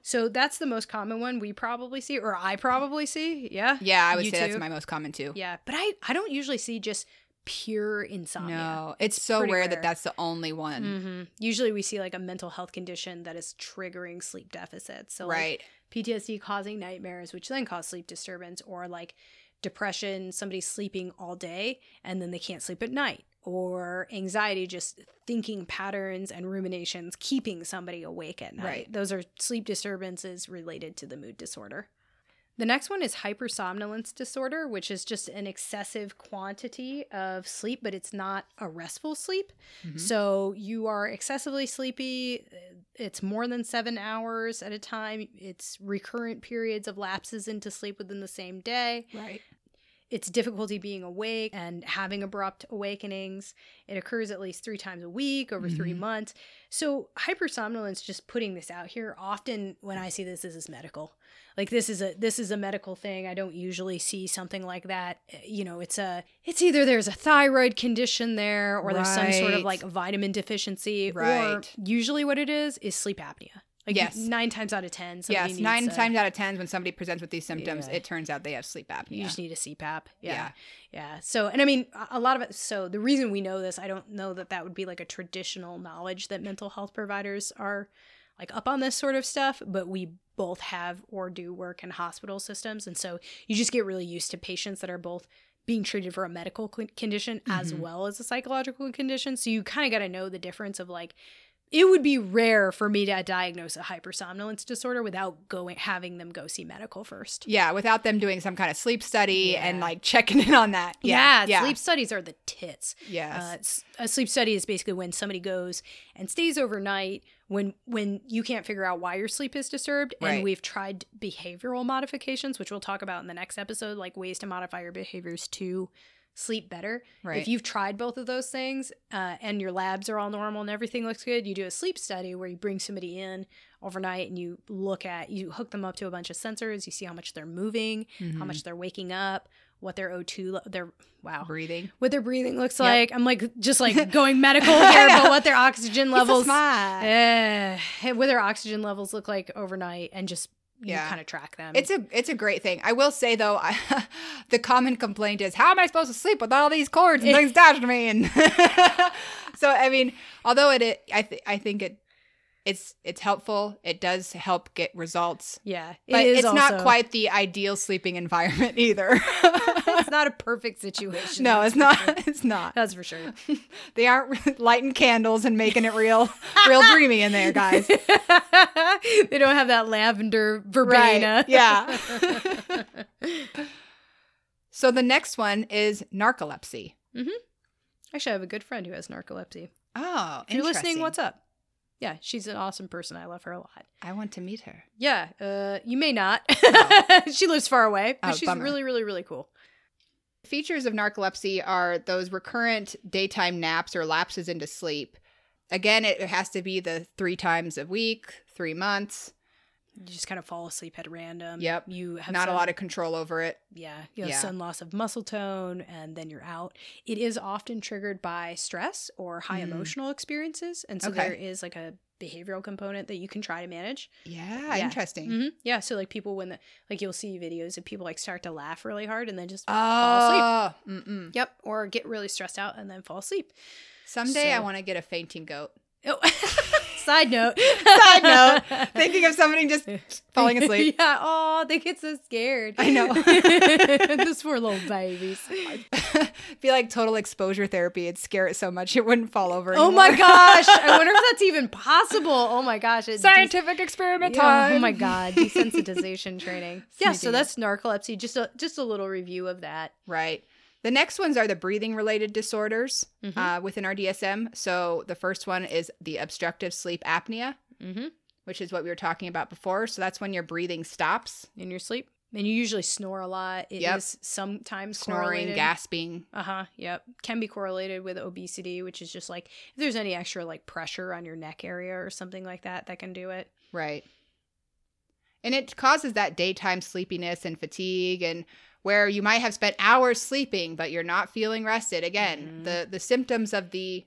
So that's the most common one we probably see, or I probably see. Yeah. Yeah, I would You say that's my most common too. Yeah. But I, I don't usually see just pure insomnia. No, it's, so rare, rare. that that's the only one. hmm Usually we see like a mental health condition that is triggering sleep deficits. So like, right. PTSD causing nightmares, which then cause sleep disturbance, or like depression, somebody sleeping all day and then they can't sleep at night, or anxiety, just thinking patterns and ruminations keeping somebody awake at night. Right. Those are sleep disturbances related to the mood disorder. The next one is hypersomnolence disorder, which is just an excessive quantity of sleep, but it's not a restful sleep. Mhm. So you are excessively sleepy. It's more than seven hours at a time. It's recurrent periods of lapses into sleep within the same day. Right. It's difficulty being awake and having abrupt awakenings. It occurs at least three times a week over three Mhm. months. So hypersomnolence, just putting this out here, often when I see this, this is medical. Like this is a this is a medical thing. I don't usually see something like that. Uh, You know, it's a it's either there's a thyroid condition there or there's some sort of like vitamin deficiency, Right. or Right. usually what it is is sleep apnea. Like Yes. nine times out of ten, Yes, nine a- times out of ten, when somebody presents with these symptoms, Yeah. it turns out they have sleep apnea. You just need a CPAP. Yeah. Yeah. yeah. So, and I mean, a- lot of it. So, the reason we know this, I don't know that that would be like a traditional knowledge that mental health providers are like up on this sort of stuff, but we both have or do work in hospital systems. And so you just get really used to patients that are both being treated for a medical condition as Mhm. well as a psychological condition. So, you kind of got to know the difference of like, it would be rare for me to diagnose a hypersomnolence disorder without going having them go see medical first. Yeah, without them doing some kind of sleep study and like checking in on that. Yeah, Yeah, sleep studies are the tits. Yes. Uh, a sleep study is basically when somebody goes and stays overnight when when you can't figure out why your sleep is disturbed Right. and we've tried behavioral modifications which we'll talk about in the next episode like ways to modify your behaviors to sleep better right. if you've tried both of those things uh, and your labs are all normal and everything looks good you do a sleep study where you bring somebody in overnight and you look at you hook them up to a bunch of sensors you see how much they're moving how Mhm. much they're waking up what their o2 their wow breathing. what their breathing looks Yep. like. I'm like just like going medical here, but what their oxygen levels, eh, what their oxygen levels look like overnight, and just you Yeah. kind of track them. It's a it's a great thing. I will say though, I, the common complaint is, how am I supposed to sleep with all these cords and things attached to me? And so I mean, although it, it I th- I think it it's it's helpful. It does help get results, yeah, it but it's not quite the ideal sleeping environment either. It's not a perfect situation. no, it's not. sure. It's not. That's for sure. They aren't lighting candles and making it real, real dreamy in there, guys. they don't have that lavender verbena. Right, yeah. So the next one is narcolepsy. Actually, I have a good friend who has narcolepsy. Oh, If you're listening, what's up? Yeah, she's an awesome person. I love her a lot. I want to meet her. Yeah, uh, you may not. she lives far away, but Oh, she's bummer. really, really, really cool. Features of narcolepsy are those recurrent daytime naps or lapses into sleep. Again, it has to be the three times a week, three months. You just kind of fall asleep at random. Yep. You have Not a lot of control over it. yeah, you have Yeah. some loss of muscle tone, and then you're out. It is often triggered by stress or high Mm. emotional experiences, and so Okay. there is like a behavioral component that you can try to manage. Yeah, Yeah. interesting. hmm Yeah, so like people when the, like you'll see videos of people like start to laugh really hard and then just fall asleep. Oh, mm-mm. Yep, or get really stressed out and then fall asleep. someday I want to get a fainting goat. Oh. Side note. Side note, Thinking of somebody just falling asleep. yeah. Oh, they get so scared. I know. Those poor little babies. Be like total exposure therapy. It'd scare it so much it wouldn't fall over. Oh my gosh. I wonder if that's even possible. Oh my gosh. It Scientific experiment Yeah, time. oh my god, desensitization training. Yeah, so that's narcolepsy. Just a just a little review of that. Right. The next ones are the breathing related disorders Mhm. uh, within our DSM. So the first one is the obstructive sleep apnea, Mm-hmm. which is what we were talking about before. So that's when your breathing stops, In your sleep, and you usually snore a lot. It is Yep. sometimes snoring, correlated. gasping. Uh huh. Yep. Can be correlated with obesity, which is just like if there's any extra like pressure on your neck area or something like that, that can do it. Right. And it causes that daytime sleepiness and fatigue and where you might have spent hours sleeping but you're not feeling rested. Again, Mhm. the the symptoms of the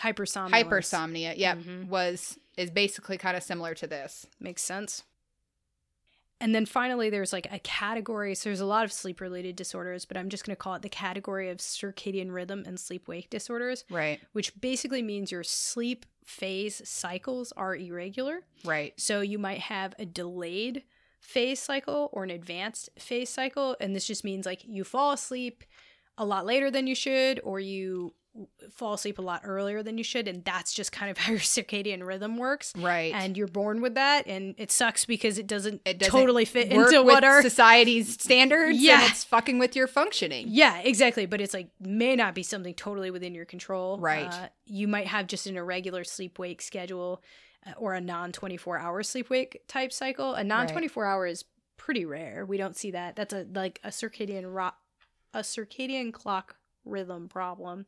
Hypersomnolence. hypersomnia, yep, Mhm. was is basically kind of similar to this. Makes sense. And then finally, there's like a category. So there's a lot of sleep related disorders, but I'm just going to call it the category of circadian rhythm and sleep wake disorders, Right. which basically means your sleep phase cycles are irregular. Right. So you might have a delayed phase cycle or an advanced phase cycle. And this just means like you fall asleep a lot later than you should, or you fall asleep a lot earlier than you should. And that's just kind of how your circadian rhythm works Right. and you're born with that and it sucks because it doesn't, It doesn't totally fit into what our society's standards Yeah. and it's fucking with your functioning. yeah exactly but it's like may not be something totally within your control Right. uh, you might have just an irregular sleep wake schedule Uh, or a non 24 hour sleep wake type cycle. A non 24 hour is pretty rare. We don't see that. That's a like a circadian ro- a circadian clock rhythm problem.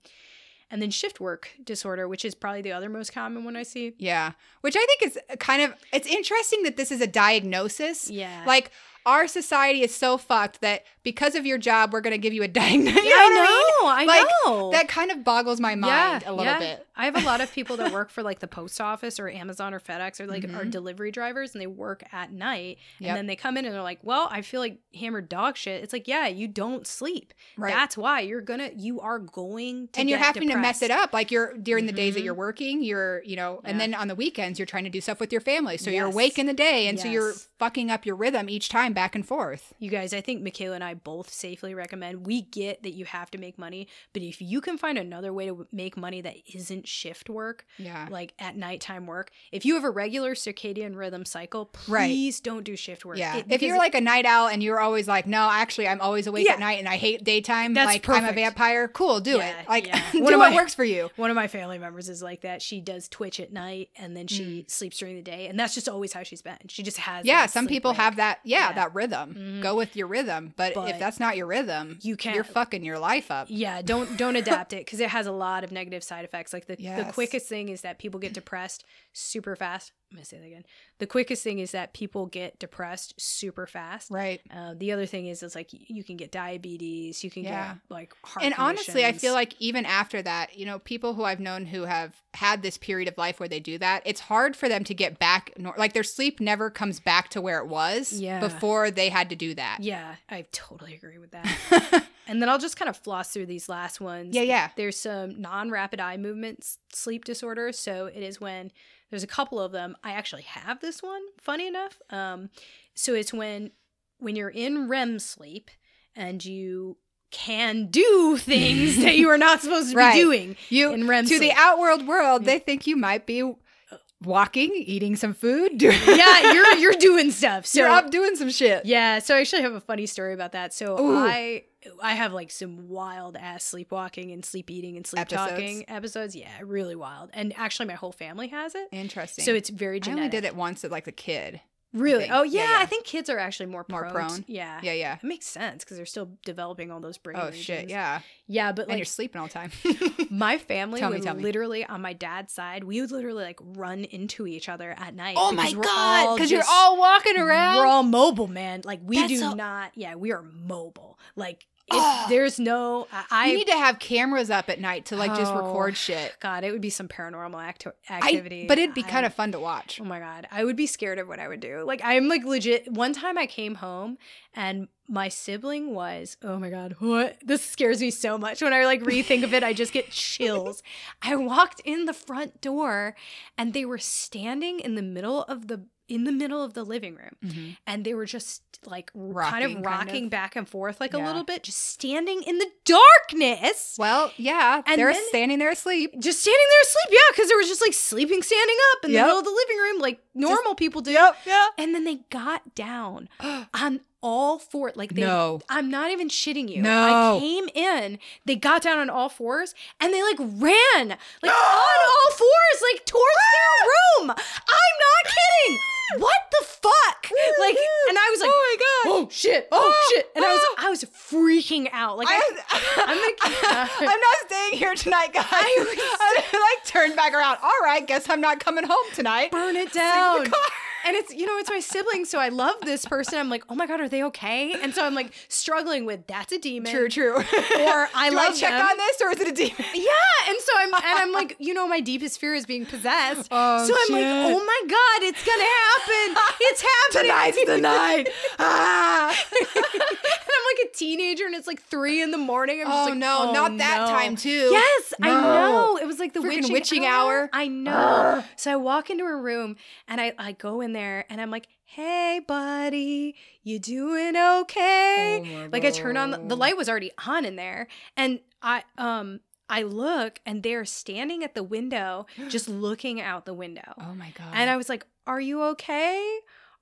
And then shift work disorder which is probably the other most common one i see. Yeah. Which I think is kind of it's interesting that this is a diagnosis. yeah. Like our society is so fucked that because of your job, we're going to give you a diagnosis. yeah, I know. I Like, know. That kind of boggles my mind a little yeah. bit. I have a lot of people that work for like the post office or Amazon or FedEx or like are Mhm. delivery drivers and they work at night Yep. and then they come in and they're like, "Well, I feel like hammered dog shit." It's like, "Yeah, you don't sleep. Right. That's why you're going to you are going to and you're having to mess it up. Like you're during the days that Mhm. you're working, you're, you know, and then on the weekends, you're trying to do stuff with your family. So you're awake in the day. And so you're fucking up your rhythm each time back and forth. You guys, I think Michaela and I both safely recommend. We get that you have to make money, but if you can find another way to make money that isn't shift work, Yeah. like at nighttime work, if you have a regular circadian rhythm cycle, Right. please don't do shift work. Yeah. It- if you're like a night owl and you're always like, no, actually, I'm always awake Yeah. at night and I hate daytime. That's like, I'm a vampire. Cool. Do Yeah, it. Like, yeah. do One what of my- works for you. One of my family members is like that. She does Twitch at night and then Mm. she sleeps during the day, and that's just always how she's been. She just has Yeah. Some people have that. Yeah, Yeah. That rhythm. Mhm. Go with your rhythm. But, But if that's not your rhythm, You can't. you're fucking your life up. yeah, don't don't adapt it because it has a lot of negative side effects. Like the the quickest thing is that people get depressed super fast. I'm gonna say that again. The quickest thing is that people get depressed super fast. Right. Uh, the other thing is, it's like you can get diabetes, you can Yeah. get like heart. and honestly, I feel like even after that, you know, people who I've known who have had this period of life where they do that, it's hard for them to get back. Nor- like their sleep never comes back to where it was Yeah. before they had to do that. Yeah, I totally agree with that. and then I'll just kind of floss through these last ones. yeah, yeah. There's some non-rapid eye movements sleep disorders. So it is when there's a couple of them. I actually have this one. Funny enough, um, so it's when when you're in REM sleep and you can do things that you are not supposed to Right. be doing You in REM to sleep. the outworld world, they think you might be walking, eating some food. doing- yeah, you're you're doing stuff. So you're up doing some shit. Yeah, so I actually have a funny story about that. So Ooh. I I have like some wild ass sleepwalking and sleep eating and sleep Episodes? talking episodes. Yeah, really wild. And actually my whole family has it. Interesting. So it's very I only did it once as like a kid. Really? Oh Yeah, yeah, yeah. I think kids are actually more More prone. prone? yeah. Yeah, yeah. It makes sense because they're still developing all those brain. Oh shit, yeah. Yeah, but and you're sleeping all the time. my family Tell me, would tell me. literally on my dad's side, we would literally like run into each other at night. oh my god, because you're all walking around. We're all mobile, man. Like we That's do so- not. Yeah, we are mobile. Like Oh. there's no. I, you need to have cameras up at night to like just Oh, record shit. God, it would be some paranormal acti- I, activity. but it'd be I- kind of fun to watch. Oh my god, I would be scared of what I would do. Like I'm like legit. One time I came home and my sibling was. Oh my god, what? This scares me so much. When I like rethink of it, I just get chills. I walked in the front door and they were standing in the middle of the in the middle of the living room Mhm. and they were just like kind Rocking, of kind rocking of? back and forth like a little bit, just standing in the darkness. Well, yeah, And they're standing there asleep. Just standing there asleep, yeah, because they were just like sleeping, standing up in Yep. the middle of the living room, like normal people do. yeah. And then they got down on all four. Like they, No. I'm not even shitting you. No. I came in, they got down on all fours, and they like ran like on all fours, like towards their room. I'm not kidding. What the fuck? Like, and I was like, oh my god. oh shit, oh, oh shit, and I was, oh! I was freaking out. Like, I, I'm gonna- I'm not staying here tonight, guys. I, like turned back around. All right, guess I'm not coming home tonight. burn it down. And it's you know it's my siblings, so I love this person. I'm like, oh my god, are they okay? And so I'm like struggling with that's a demon. True, true. Or I Do love I check them. on this, or is it a demon? Yeah, and so I'm and I'm like, you know, my deepest fear is being possessed. Oh, so I'm like, oh my god, it's gonna happen. It's happening. Tonight's the night. Ah. I'm like a teenager, and it's like three in the morning. I'm just Oh like, no, oh, not that no. time too. Yes, I know. It was like the witching, witching hour. I know. so I walk into her room and I, I go in there and I'm like, hey, buddy, you doing okay? Oh like I turn on the, the light was already on in there. And I um I look and they're standing at the window, just looking out the window. Oh my god. And I was like, Are you okay?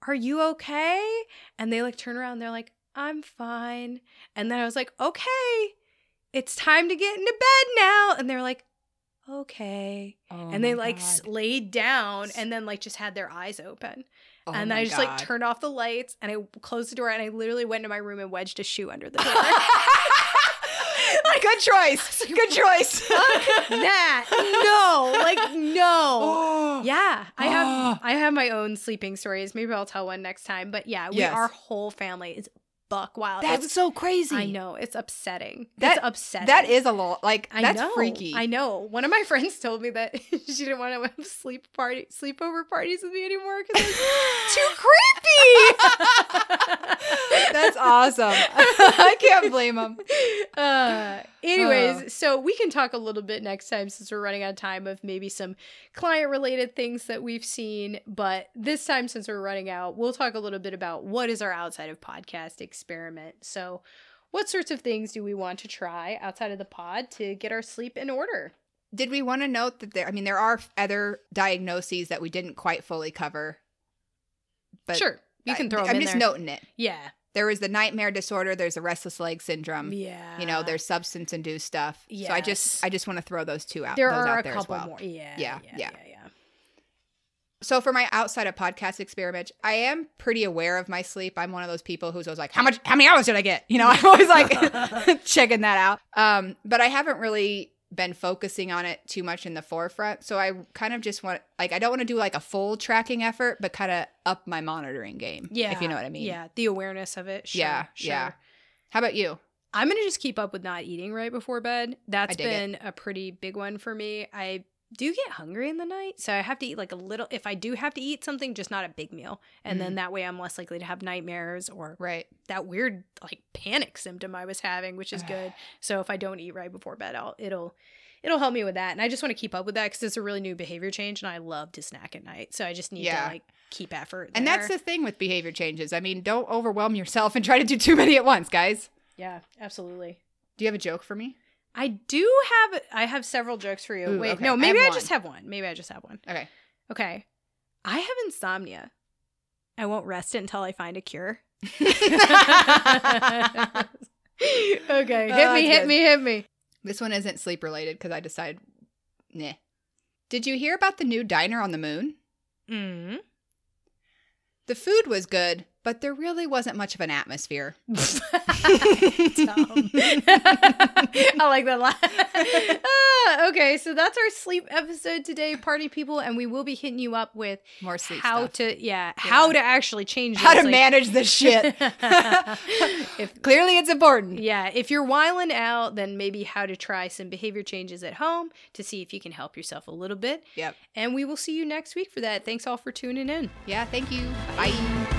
Are you okay? And they like turn around, they're like, I'm fine. And then I was like, Okay, it's time to get into bed now. And they're like, Okay. Oh and they like God. laid down and then like just had their eyes open. Oh and I just like turned off the lights and I closed the door and I literally went into my room and wedged a shoe under the door. Good choice. Good choice. that no, like no. Oh. Yeah, I have. I have my own sleeping stories. Maybe I'll tell one next time. But yeah, we Yes. our whole family is buck wild. That's was- so crazy. I know it's upsetting. That- it's upsetting. That is a lot. Like I that's know. freaky. I know. One of my friends told me that she didn't want to have sleep party sleepover parties with me anymore because it's too creepy. That's awesome. I can't blame them. Uh, anyways, Uh. so we can talk a little bit next time since we're running out of time of maybe some client related things that we've seen. But this time, since we're running out, we'll talk a little bit about what is our outside of podcast experiment. So, what sorts of things do we want to try outside of the pod to get our sleep in order? Did we want to note that there? I mean, there are other diagnoses that we didn't quite fully cover. But sure, you can throw I, them I'm just there. noting it. Yeah, There is the nightmare disorder. There's the restless leg syndrome. yeah. You know, there's substance induced stuff. So I just I just want to throw those two out. there those are out a there couple well. more. Yeah, Yeah, yeah, yeah. yeah, yeah. So for my outside of podcast experiment, I am pretty aware of my sleep. I'm one of those people who's always like, "How much? How many hours did I get?" You know, I'm always like checking that out. Um, but I haven't really been focusing on it too much in the forefront. So I kind of just want, like, I don't want to do like a full tracking effort, but kind of up my monitoring game. Yeah, if you know what I mean. Yeah, the awareness of it. Sure, Yeah, sure. yeah. How about you? I'm gonna just keep up with not eating right before bed. That's dig it. been a pretty big one for me. I do get hungry in the night, so I have to eat like a little. If I do have to eat something, just not a big meal, and Mm. then that way I'm less likely to have nightmares or Right. that weird like panic symptom I was having, which is good. So if I don't eat right before bed, I'll it'll it'll help me with that, and I just want to keep up with that because it's a really new behavior change, and I love to snack at night, so I just need Yeah. to like keep effort. And that's the thing with behavior changes. I mean, don't overwhelm yourself and try to do too many at once, guys. yeah, absolutely. Do you have a joke for me? I do have I have several jokes for you. Ooh, Wait, okay. no, maybe I, have just have one. Maybe I just have one. Okay. Okay. I have insomnia. I won't rest it until I find a cure. okay, hit Oh, me, hit good. me, hit me. This one isn't sleep related because I decided, nah. Did you hear about the new diner on the moon? Mm. The food was good, but there really wasn't much of an atmosphere. I like that. Ah, okay, so that's our sleep episode today, party people, and we will be hitting you up with More sleep how stuff. to yeah, how to actually change How to sleep. manage this shit. if Clearly, it's important. yeah, if you're whiling out, then maybe how to try some behavior changes at home to see if you can help yourself a little bit. Yep. And we will see you next week for that. Thanks all for tuning in. Yeah. Thank you. Bye.